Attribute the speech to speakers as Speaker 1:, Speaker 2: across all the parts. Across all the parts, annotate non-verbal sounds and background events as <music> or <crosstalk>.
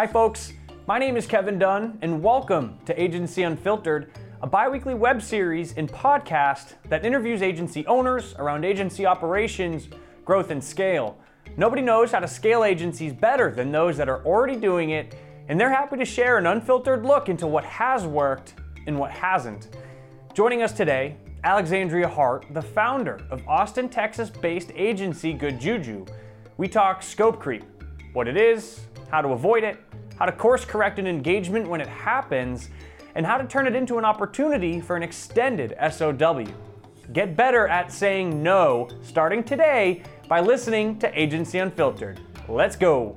Speaker 1: Hi, folks. My name is Kevin Dunn, and welcome to Agency Unfiltered, a bi weekly web series and podcast that interviews agency owners around agency operations, growth, and scale. Nobody knows how to scale agencies better than those that are already doing it, and they're happy to share an unfiltered look into what has worked and what hasn't. Joining us today, Alexandria Hart, the founder of Austin, Texas based agency Good Juju. We talk scope creep, what it is, how to avoid it, how to course correct an engagement when it happens, and how to turn it into an opportunity for an extended SOW. Get better at saying no starting today by listening to Agency Unfiltered. Let's go.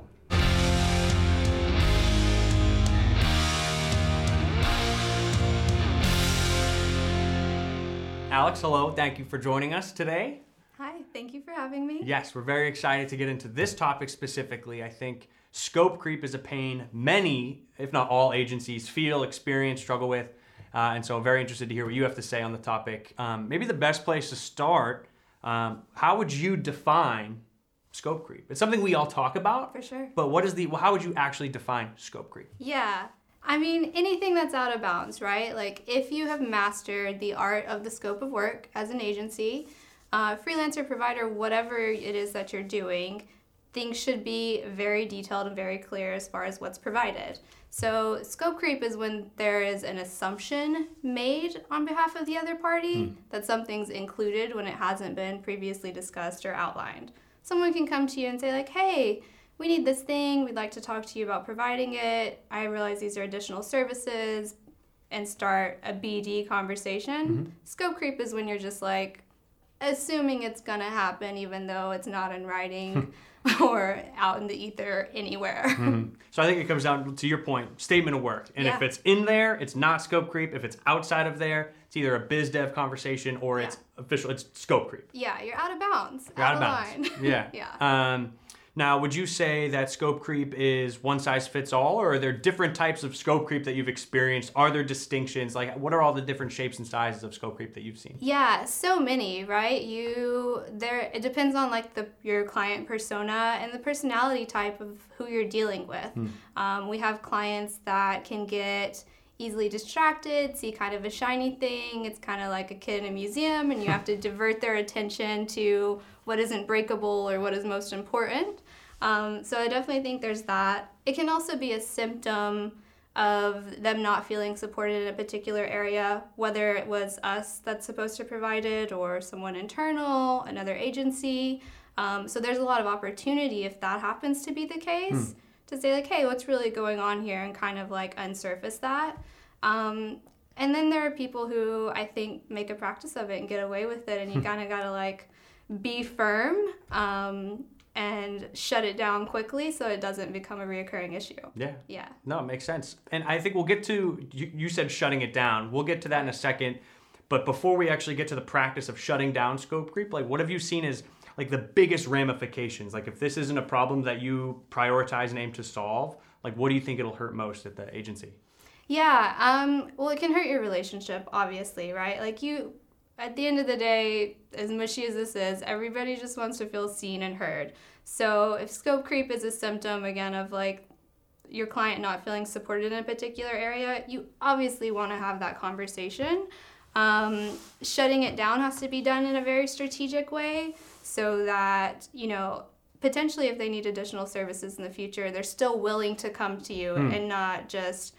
Speaker 1: Alex, hello. Thank you for joining us today.
Speaker 2: Hi, thank you for having me.
Speaker 1: Yes, we're very excited to get into this topic specifically. I think scope creep is a pain many, if not all, agencies feel, experience, struggle with. Uh, and so I'm very interested to hear what you have to say on the topic. Um, maybe the best place to start, um, how would you define scope creep? It's something we all talk about.
Speaker 2: For sure.
Speaker 1: But what is the, how would you actually define scope creep?
Speaker 2: Yeah. I mean, anything that's out of bounds, right? Like, if you have mastered the art of the scope of work as an agency, uh, freelancer, provider, whatever it is that you're doing, things should be very detailed and very clear as far as what's provided. So, scope creep is when there is an assumption made on behalf of the other party mm. that something's included when it hasn't been previously discussed or outlined. Someone can come to you and say, like, hey, we need this thing, we'd like to talk to you about providing it. I realize these are additional services, and start a BD conversation. Mm-hmm. Scope creep is when you're just like assuming it's gonna happen, even though it's not in writing. <laughs> or out in the ether anywhere. Mm-hmm.
Speaker 1: So I think it comes down to your point, statement of work. And yeah. if it's in there, it's not scope creep. If it's outside of there, it's either a biz dev conversation or yeah. it's official, it's scope creep.
Speaker 2: Yeah, you're out of bounds.
Speaker 1: You're out, out of bounds. <laughs> yeah. yeah. Um, now, would you say that scope creep is one size fits all, or are there different types of scope creep that you've experienced? Are there distinctions? Like, what are all the different shapes and sizes of scope creep that you've seen?
Speaker 2: Yeah, so many, right? You there. It depends on like the your client persona and the personality type of who you're dealing with. Hmm. Um, we have clients that can get easily distracted, see kind of a shiny thing. It's kind of like a kid in a museum, and you have to divert their attention to what isn't breakable or what is most important. Um, so I definitely think there's that. It can also be a symptom of them not feeling supported in a particular area, whether it was us that's supposed to provide it or someone internal, another agency. Um, so there's a lot of opportunity if that happens to be the case hmm. to say like, hey, what's really going on here, and kind of like unsurface that. Um, and then there are people who I think make a practice of it and get away with it, and you kind of gotta like be firm um, and shut it down quickly so it doesn't become a reoccurring issue.
Speaker 1: Yeah.
Speaker 2: Yeah.
Speaker 1: No, it makes sense. And I think we'll get to, you, you said shutting it down. We'll get to that in a second. But before we actually get to the practice of shutting down scope creep, like what have you seen as like the biggest ramifications? Like if this isn't a problem that you prioritize and aim to solve, like what do you think it'll hurt most at the agency?
Speaker 2: Yeah, um, well, it can hurt your relationship, obviously, right? Like you at the end of the day, as mushy as this is, everybody just wants to feel seen and heard. So if scope creep is a symptom again of like your client not feeling supported in a particular area, you obviously want to have that conversation. Um, shutting it down has to be done in a very strategic way so that, you know, potentially if they need additional services in the future, they're still willing to come to you mm. and not just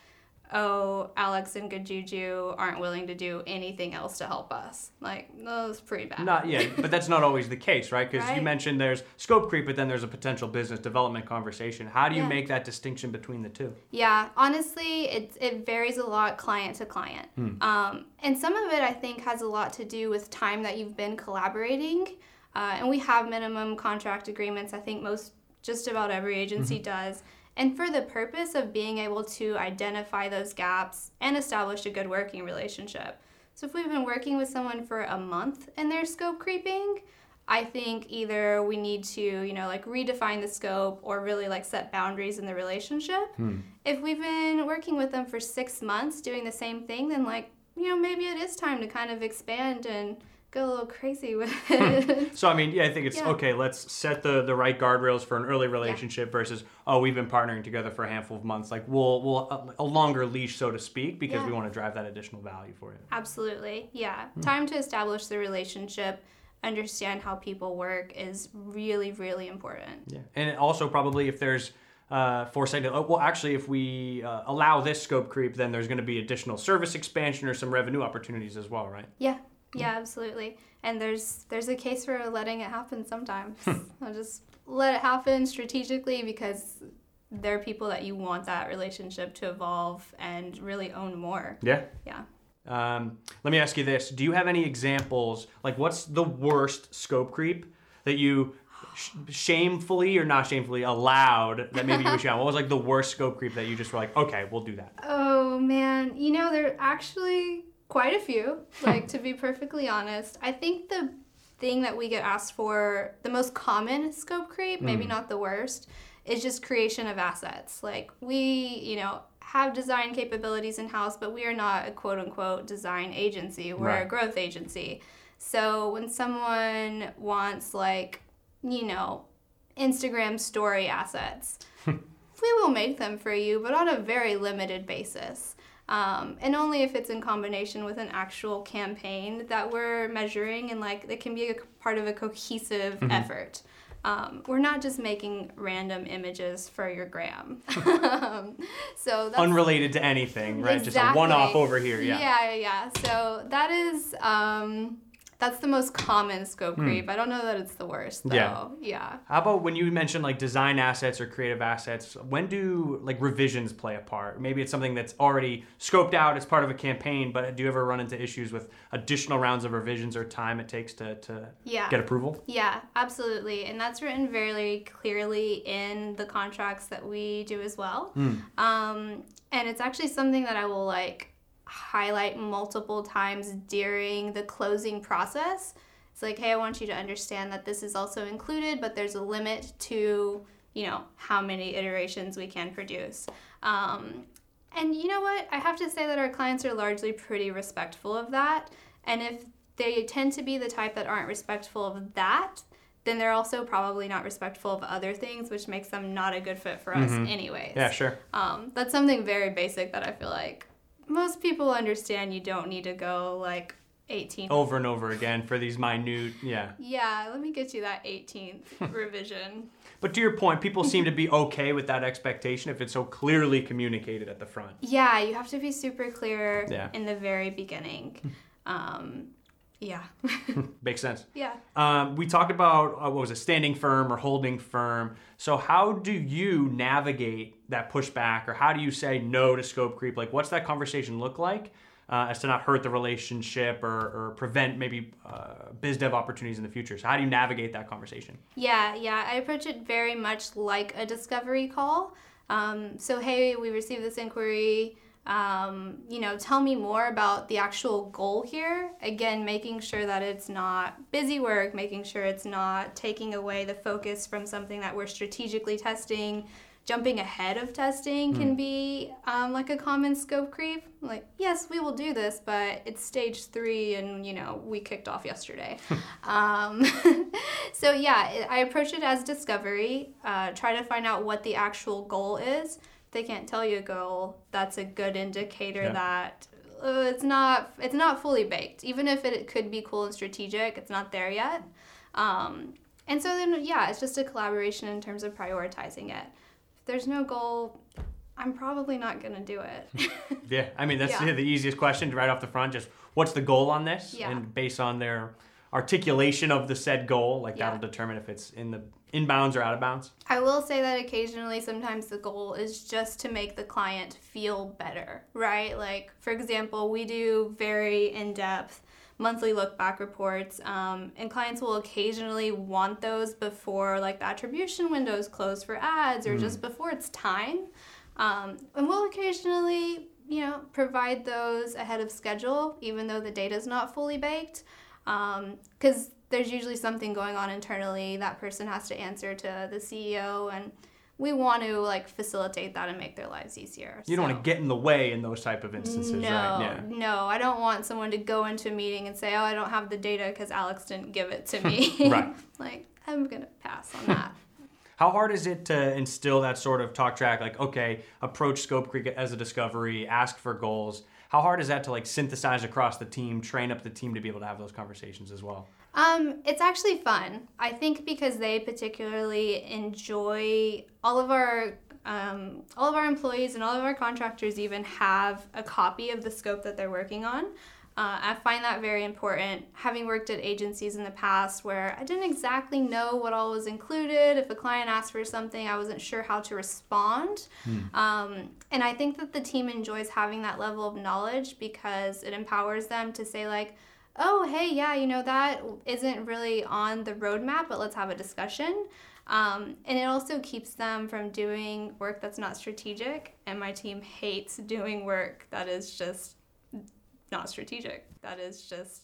Speaker 2: oh, Alex and Good Juju aren't willing to do anything else to help us. Like, that's pretty bad.
Speaker 1: Not yeah, but that's not always the case, right? Because right? you mentioned there's scope creep, but then there's a potential business development conversation. How do you yeah. make that distinction between the two?
Speaker 2: Yeah, honestly, it, it varies a lot client to client. Hmm. Um, and some of it, I think, has a lot to do with time that you've been collaborating. Uh, and we have minimum contract agreements. I think most, just about every agency mm-hmm. does and for the purpose of being able to identify those gaps and establish a good working relationship. So if we've been working with someone for a month and they're scope creeping, I think either we need to, you know, like redefine the scope or really like set boundaries in the relationship. Hmm. If we've been working with them for six months doing the same thing, then like, you know, maybe it is time to kind of expand and go a little crazy with it.
Speaker 1: so I mean, yeah, I think it's
Speaker 2: Yeah.
Speaker 1: okay. Let's set the the right guardrails for an early relationship versus oh, we've been partnering together for a handful of months. Like we'll we'll a, a longer leash, so to speak, because
Speaker 2: Yeah.
Speaker 1: we want to drive that additional value for you.
Speaker 2: Absolutely. Yeah.
Speaker 1: Hmm.
Speaker 2: Time to establish the relationship, understand how people work is really, really important.
Speaker 1: Yeah, and also probably if there's uh, foresight, to, oh, well, actually, if we uh, allow this scope creep, then there's going to be additional service expansion or some revenue opportunities as well, right?
Speaker 2: Yeah. Yeah, absolutely. And there's there's a case for letting it happen sometimes. <laughs> I'll just let it happen strategically because there are people that you want that relationship to evolve and really own more.
Speaker 1: Yeah.
Speaker 2: Yeah.
Speaker 1: Um, let me ask you this: Do you have any examples? Like, what's the worst scope creep that you sh- shamefully or not shamefully allowed that maybe you wish you had? What was like the worst scope creep that you just were like, okay, we'll do that? <laughs>
Speaker 2: Oh man, you know there actually quite a few. <laughs> Like to be perfectly honest, I think the thing that we get asked for, the most common scope creep, maybe hmm. not the worst, is just creation of assets. Like we, you know, have design capabilities in house, but we are not a quote unquote design agency. We're a growth agency. So when someone wants like, you know, Instagram story assets, <laughs> we will make them for you, but on a very limited basis. Um, and only if it's in combination with an actual campaign that we're measuring and like it can be a part of a cohesive effort. Um, we're not just making random images for your gram. <laughs> um, so that's
Speaker 1: Unrelated to anything, right? Just a one-off over here. Yeah.
Speaker 2: Yeah, yeah, yeah. So that is um, that's the most common scope creep. I don't know that it's the worst though.
Speaker 1: Hmm. Yeah.
Speaker 2: yeah.
Speaker 1: How about when you mention like design assets or creative assets? When do like revisions play a part? Maybe it's something that's already scoped out as part of a campaign, but do you ever run into issues with additional rounds of revisions or time it takes to, to
Speaker 2: Yeah.
Speaker 1: get approval?
Speaker 2: Yeah, absolutely. And that's written very clearly in the contracts that we do as well. Um, and it's actually something that I will like highlight multiple times during the closing process. It's like, hey, I want you to understand that this is also included, but there's a limit to, you know, how many iterations we can produce. Um, and you know what? I have to say that our clients are largely pretty respectful of that. And if they tend to be the type that aren't respectful of that, then they're also probably not respectful of other things, which makes them not a good fit for us, anyways.
Speaker 1: Yeah, sure.
Speaker 2: Um, that's something very basic that I feel like most people understand you don't need to go like 18.
Speaker 1: Over and over again for these minute, yeah.
Speaker 2: Yeah, let me get you that 18th <laughs> revision.
Speaker 1: But to your point, people seem to be okay with that expectation if it's so clearly communicated at the front.
Speaker 2: Yeah, you have to be super clear
Speaker 1: Yeah.
Speaker 2: in the very beginning. Um, yeah. <laughs>
Speaker 1: Makes sense.
Speaker 2: yeah.
Speaker 1: Um, we talked about uh, what was it, standing firm or holding firm. So how do you navigate that pushback, or how do you say no to scope creep? Like, what's that conversation look like, uh, as to not hurt the relationship or, or prevent maybe uh, biz dev opportunities in the future? So how do you navigate that conversation?
Speaker 2: Yeah, yeah. I approach it very much like a discovery call. Um, so, hey, we received this inquiry. Um, you know, tell me more about the actual goal here. Again, making sure that it's not busy work, making sure it's not taking away the focus from something that we're strategically testing. Jumping ahead of testing can be um, like a common scope creep. Like, yes, we will do this, but it's stage three, and you know, we kicked off yesterday. <laughs> um, <laughs> so yeah, I approach it as discovery. Uh, try to find out what the actual goal is. They can't tell you a goal, that's a good indicator
Speaker 1: Yeah.
Speaker 2: that uh, it's not it's not fully baked. Even if it could be cool and strategic, it's not there yet. Um, and so then yeah, it's just a collaboration in terms of prioritizing it. If there's no goal, I'm probably not gonna do it. <laughs>
Speaker 1: Yeah, I mean that's
Speaker 2: Yeah.
Speaker 1: the easiest question right off the front. Just what's the goal on this,
Speaker 2: Yeah.
Speaker 1: and based on their articulation of the said goal, like
Speaker 2: Yeah.
Speaker 1: that'll determine if it's in the inbounds or out of bounds.
Speaker 2: I will say that occasionally, sometimes the goal is just to make the client feel better, right? Like, for example, we do very in depth monthly look back reports, um, and clients will occasionally want those before, like, the attribution windows close for ads or just before it's time. Um, and we'll occasionally, you know, provide those ahead of schedule, even though the data is not fully baked. Um, because there's usually something going on internally that person has to answer to the CEO, and we want to like facilitate that and make their lives easier.
Speaker 1: You don't
Speaker 2: So-
Speaker 1: want to get in the way in those type of instances,
Speaker 2: no,
Speaker 1: right? Yeah.
Speaker 2: no, I don't want someone to go into a meeting and say, "Oh, I don't have the data because Alex didn't give it to <laughs> me."
Speaker 1: Right. <laughs>
Speaker 2: like, I'm gonna pass on that. <laughs>
Speaker 1: How hard is it to instill that sort of talk track? Like, okay, approach Scope Creep as a discovery, ask for goals. How hard is that to like synthesize across the team, train up the team to be able to have those conversations as well?
Speaker 2: Um, it's actually fun. I think because they particularly enjoy all of our um, all of our employees and all of our contractors even have a copy of the scope that they're working on. Uh, I find that very important. Having worked at agencies in the past where I didn't exactly know what all was included, if a client asked for something, I wasn't sure how to respond. Um, and I think that the team enjoys having that level of knowledge because it empowers them to say, like, oh, hey, yeah, you know, that isn't really on the roadmap, but let's have a discussion. Um, and it also keeps them from doing work that's not strategic. And my team hates <laughs> doing work that is just not strategic. That is just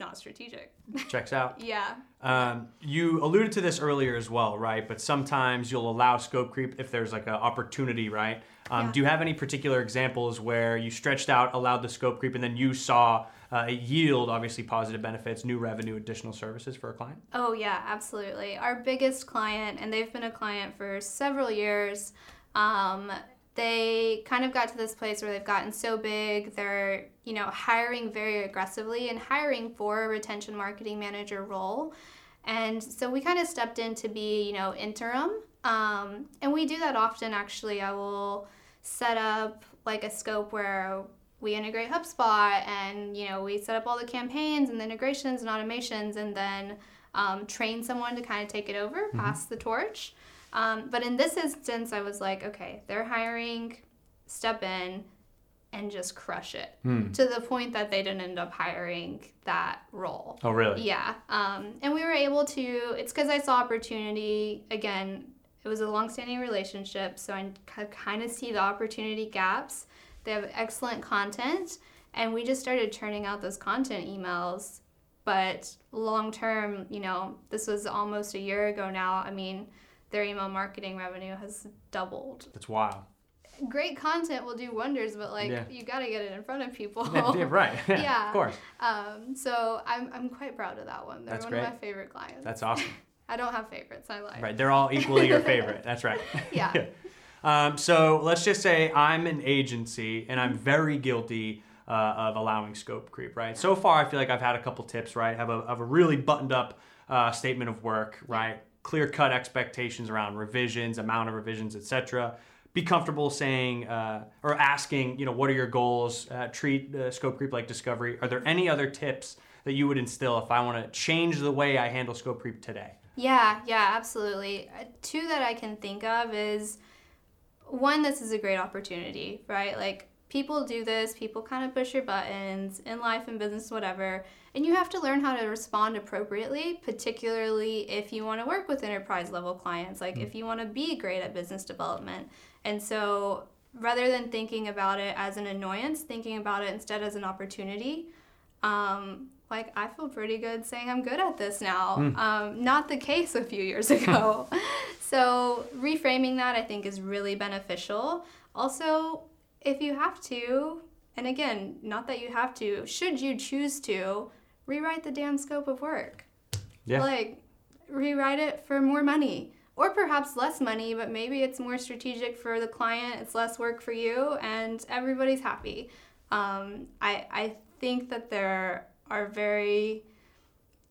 Speaker 2: not strategic.
Speaker 1: Checks out. <laughs>
Speaker 2: Yeah.
Speaker 1: Um, you alluded to this earlier as well, right? But sometimes you'll allow scope creep if there's like an opportunity, right? Um,
Speaker 2: Yeah.
Speaker 1: Do you have any particular examples where you stretched out, allowed the scope creep, and then you saw uh, it yield obviously positive benefits, new revenue, additional services for a client?
Speaker 2: Oh, yeah, absolutely. Our biggest client, and they've been a client for several years, um, they kind of got to this place where they've gotten so big, they're, you know, hiring very aggressively and hiring for a retention marketing manager role. And so we kind of stepped in to be, you know, interim. Um, and we do that often, actually. I will set up like a scope where we integrate HubSpot and, you know, we set up all the campaigns and the integrations and automations and then um, train someone to kind of take it over, pass the torch. Um, but in this instance, I was like, okay, they're hiring, step in and just crush it to the point that they didn't end up hiring that role.
Speaker 1: Oh, really?
Speaker 2: Yeah. Um, and we were able to, it's because I saw opportunity. Again, it was a long-standing relationship, so I kind of see the opportunity gaps. They have excellent content, and we just started churning out those content emails. But long term, you know, this was almost a year ago now. I mean, their email marketing revenue has doubled.
Speaker 1: That's wild.
Speaker 2: Great content will do wonders, but like
Speaker 1: Yeah.
Speaker 2: you got to get it in front of people.
Speaker 1: Yeah, yeah, right. <laughs> <laughs>
Speaker 2: Yeah.
Speaker 1: of course.
Speaker 2: Um, so I'm, I'm quite proud of that one. They're
Speaker 1: That's
Speaker 2: one of
Speaker 1: great.
Speaker 2: my favorite clients.
Speaker 1: That's awesome. <laughs>
Speaker 2: I don't have favorites. I lie.
Speaker 1: Right. They're all equally your favorite. That's right.
Speaker 2: Yeah.
Speaker 1: Um, so let's just say I'm an agency and I'm very guilty uh, of allowing scope creep, right? So far, I feel like I've had a couple tips, right? Have a, have a really buttoned up uh, statement of work, right? Clear cut expectations around revisions, amount of revisions, etc. Be comfortable saying uh, or asking, you know, what are your goals? Uh, treat uh, scope creep like discovery. Are there any other tips that you would instill if I want to change the way I handle scope creep today?
Speaker 2: Yeah, yeah, absolutely. Uh, Two that I can think of is one, this is a great opportunity, right? Like people do this, people kind of push your buttons in life and business, whatever. And you have to learn how to respond appropriately, particularly if you want to work with enterprise level clients, like if you want to be great at business development. And so rather than thinking about it as an annoyance, thinking about it instead as an opportunity. Um, like I feel pretty good saying I'm good at this now. Um, not the case a few years ago. <laughs> so reframing that I think is really beneficial. Also, if you have to, and again, not that you have to, should you choose to, rewrite the damn scope of work.
Speaker 1: Yeah.
Speaker 2: Like rewrite it for more money. Or perhaps less money, but maybe it's more strategic for the client, it's less work for you, and everybody's happy. Um, I, I think that there are very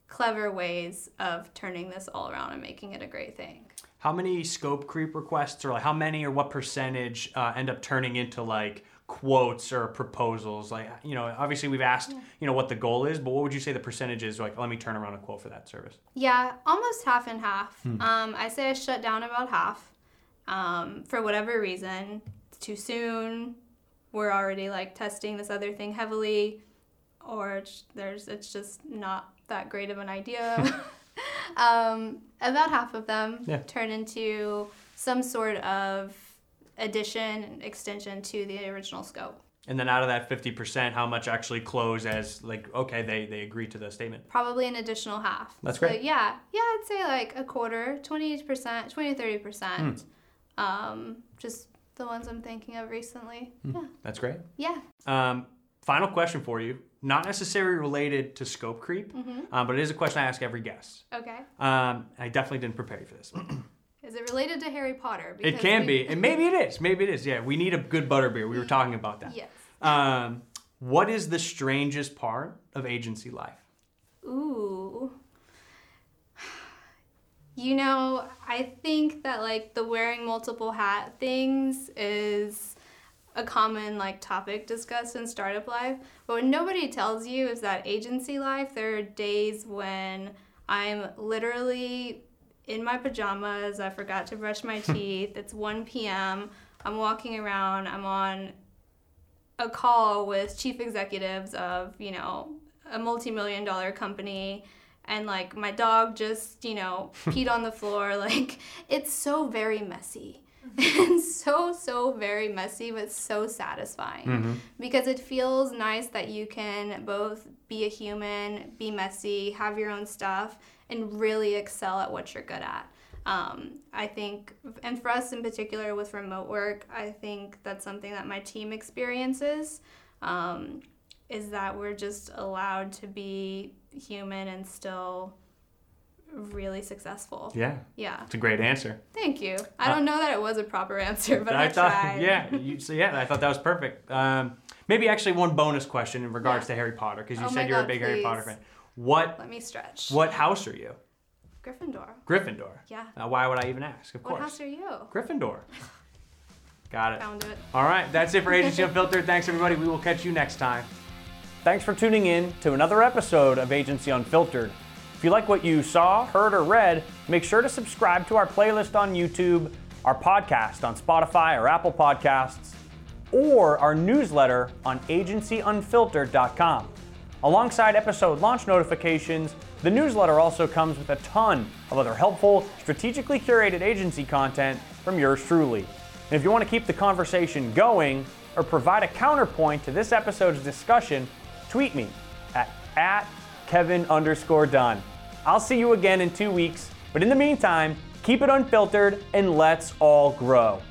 Speaker 2: clever ways of turning this all around and making it a great thing.
Speaker 1: How many scope creep requests, or like how many or what percentage uh, end up turning into like quotes or proposals? Like, you know, obviously we've asked, you know, what the goal is, but what would you say the percentage is? Like, let me turn around a quote for that service.
Speaker 2: Yeah, almost half and half. Um, I say I shut down about half um, for whatever reason. It's too soon. We're already like testing this other thing heavily, or it's, there's it's just not that great of an idea. <laughs> um, about half of them
Speaker 1: Yeah.
Speaker 2: turn into some sort of addition extension to the original scope.
Speaker 1: And then out of that 50%, how much actually close as like, okay, they, they agree to the statement?
Speaker 2: Probably an additional half.
Speaker 1: That's
Speaker 2: So,
Speaker 1: great.
Speaker 2: yeah. Yeah, I'd say like a quarter, 20%, 20 30%.
Speaker 1: Hmm.
Speaker 2: Um, just the ones I'm thinking of recently. Yeah.
Speaker 1: That's great.
Speaker 2: Yeah.
Speaker 1: Um, final question for you. Not necessarily related to scope creep, um, but it is a question I ask every guest.
Speaker 2: Okay.
Speaker 1: Um, I definitely didn't prepare you for this. <clears throat>
Speaker 2: Is it related to Harry Potter?
Speaker 1: it can
Speaker 2: we-
Speaker 1: be, and maybe it is. Maybe it is. Yeah, we need a good butterbeer. We were <laughs> talking about that.
Speaker 2: Yes.
Speaker 1: Um, what is the strangest part of agency life?
Speaker 2: Ooh. You know, I think that like the wearing multiple hat things is a common like topic discussed in startup life. But what nobody tells you is that agency life, there are days when I'm literally in my pajamas, I forgot to brush my <laughs> teeth, it's 1 p.m., I'm walking around, I'm on a call with chief executives of, you know, a multi-million dollar company and like my dog just, you know, <laughs> peed on the floor. Like it's so very messy. <laughs> and so so very messy but so satisfying because it feels nice that you can both be a human, be messy, have your own stuff and really excel at what you're good at. Um, I think, and for us in particular with remote work, I think that's something that my team experiences um, is that we're just allowed to be human and still really successful.
Speaker 1: Yeah,
Speaker 2: Yeah.
Speaker 1: it's a great answer.
Speaker 2: Thank you. I don't know that it was a proper answer, but I,
Speaker 1: thought,
Speaker 2: tried.
Speaker 1: yeah, you, so yeah, I thought that was perfect. Um, maybe actually one bonus question in regards
Speaker 2: Yeah.
Speaker 1: to Harry Potter because you
Speaker 2: Oh
Speaker 1: said you're a
Speaker 2: God,
Speaker 1: big Harry Potter fan. What
Speaker 2: Let me stretch.
Speaker 1: what house are you?
Speaker 2: Gryffindor.
Speaker 1: Gryffindor.
Speaker 2: Yeah.
Speaker 1: Uh, why would I even ask? Of course.
Speaker 2: What house are you?
Speaker 1: Gryffindor. Got it.
Speaker 2: Found it.
Speaker 1: All right, that's it for Agency Unfiltered. Thanks, everybody. We will catch you next time. Thanks for tuning in to another episode of Agency Unfiltered. If you like what you saw, heard, or read, make sure to subscribe to our playlist on YouTube, our podcast on Spotify or Apple Podcasts, or our newsletter on agencyunfiltered.com. Alongside episode launch notifications, the newsletter also comes with a ton of other helpful, strategically curated agency content from yours truly. And if you want to keep the conversation going or provide a counterpoint to this episode's discussion, tweet me at, at Kevin underscore Dunn. I'll see you again in two weeks, but in the meantime, keep it unfiltered and let's all grow.